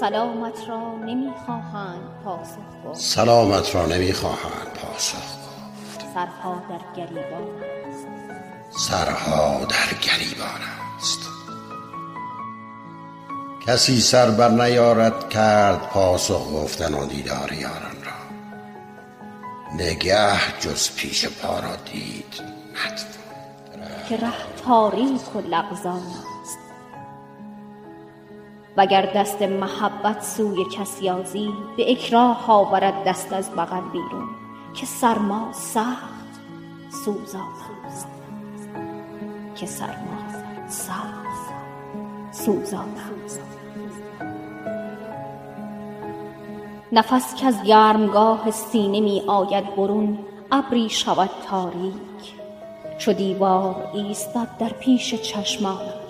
سلامت را نمی‌خواهند پاسخ گفت. سلامت را نمی‌خواهند پاسخ گفت. سرها در گریبان است. سرها در گریبان است. کسی سر بر نیارد کرد پاسخ گفتن و دیدار یاران را. نگه جز پیش پا را دید نتوان که ره تاریک و لغزان است. وگر دست محبت سوی کس یازی به اکراه آورد دست از بغل بیرون. که سرما سخت سوزان است. که سرما سخت سوزان است. نفس کز گرمگاه سینه می آید برون ابری شود تاریک. چو دیوار ایستد در پیش چشمانت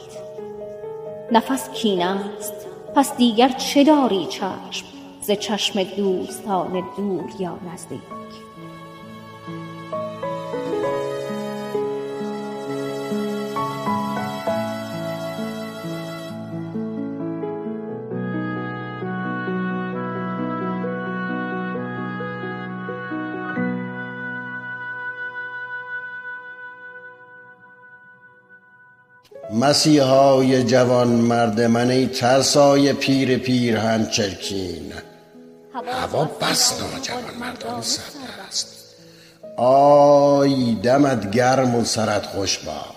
نفس کین است. پس دیگر چه داری چشم ز چشم دوستان دور یا نزدیک؟ مسیحای جوان مرد من ای ترسای پیر پیرهن چرکین هوا بس ناجوان مردان سرد است. آی دمت گرم و سرت خوش باد.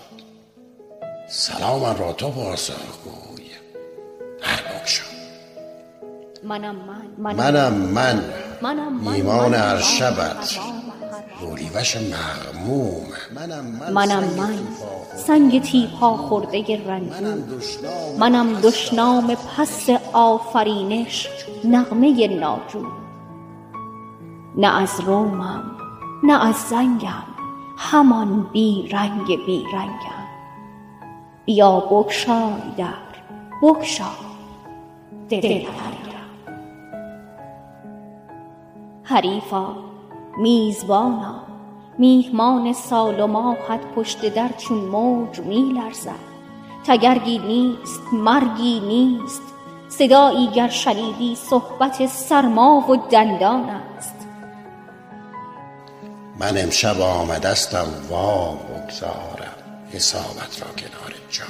سلام را تو پاسخ گوی. در بگشا منم من. منم من. منم من. ایمان منم هر من. شبت گوریوش مغموم منم من منم سنگ من. تیپا سنگ تیپا خورده دشنام منم دشنام پس آفرینش نغمه ناجور نه از رومم نه از زنگم همان بی رنگ بی رنگم. بیا بگشای در بگشا دل حریفا میزبانا میهمان سال و ماهت پشت در چون موج می لرزد تگرگی نیست مرگی نیست صدایی گر شنیدی صحبت سرما و دندان است. من امشب آمدستم وام بگذارم حسابت را کنار جام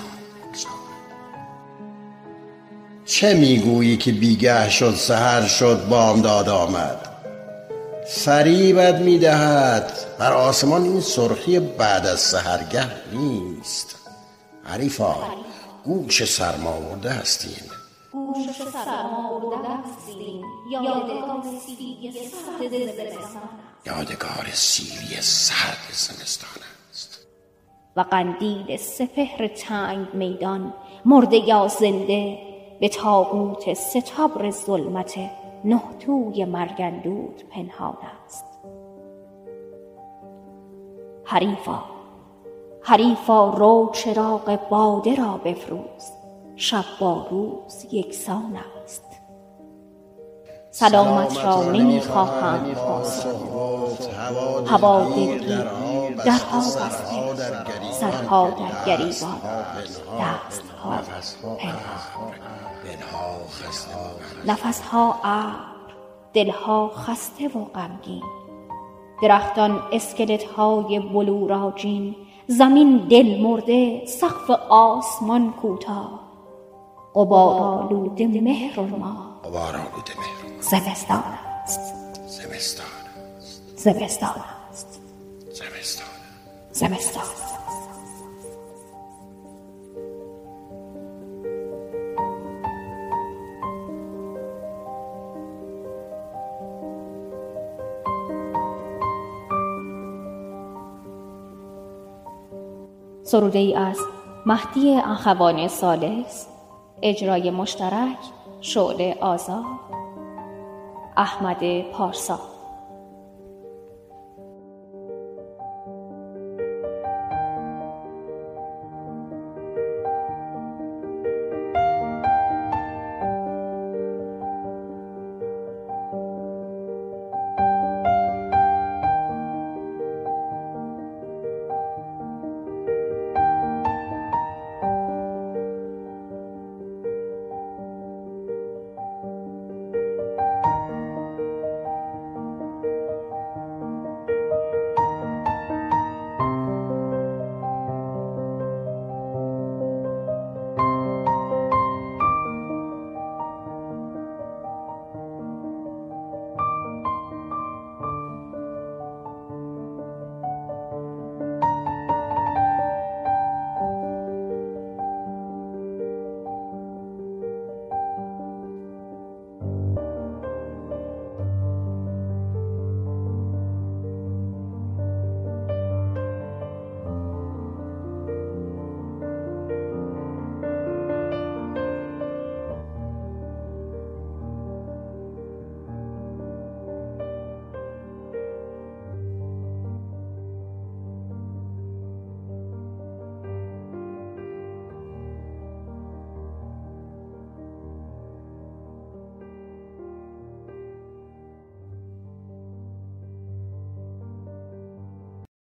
چه می‌گویی که بیگه شد سهر شد بامداد آمد؟ فریبت می‌دهد. بر آسمان این سرخی بعد از سهرگه نیست. حریفا گوش سرما آورده هستین گوش سرما هستیم. یادگار سیری سرد زمستان یادگار سیری سرد زمستان است. و قندیل سپهر تنگ میدان مرده یا زنده به تابوت ستبر ظلمت نه توی مرگندود پنهان است. حریفا حریفا رو چراغ باده را بفروز. شب با روز یکسان است. سلامت را نمی‌خواهند پاسخ هوا دلگیر درها بسته سرها در گریبان دستها پنهان نفسها ابر دلها خسته و غمگین. درختان اسکلت های بلوراجین زمین دل مرده سقف آسمان کوتاه. غبارآلوده مهر ما. غبار آلوده مهر زمستان است. زمستان است. زمستان است. زمستان. زمستان. سروده ای از مهدی اخوان سالس اجرای مشترک شعله آزاد احمد پارسا.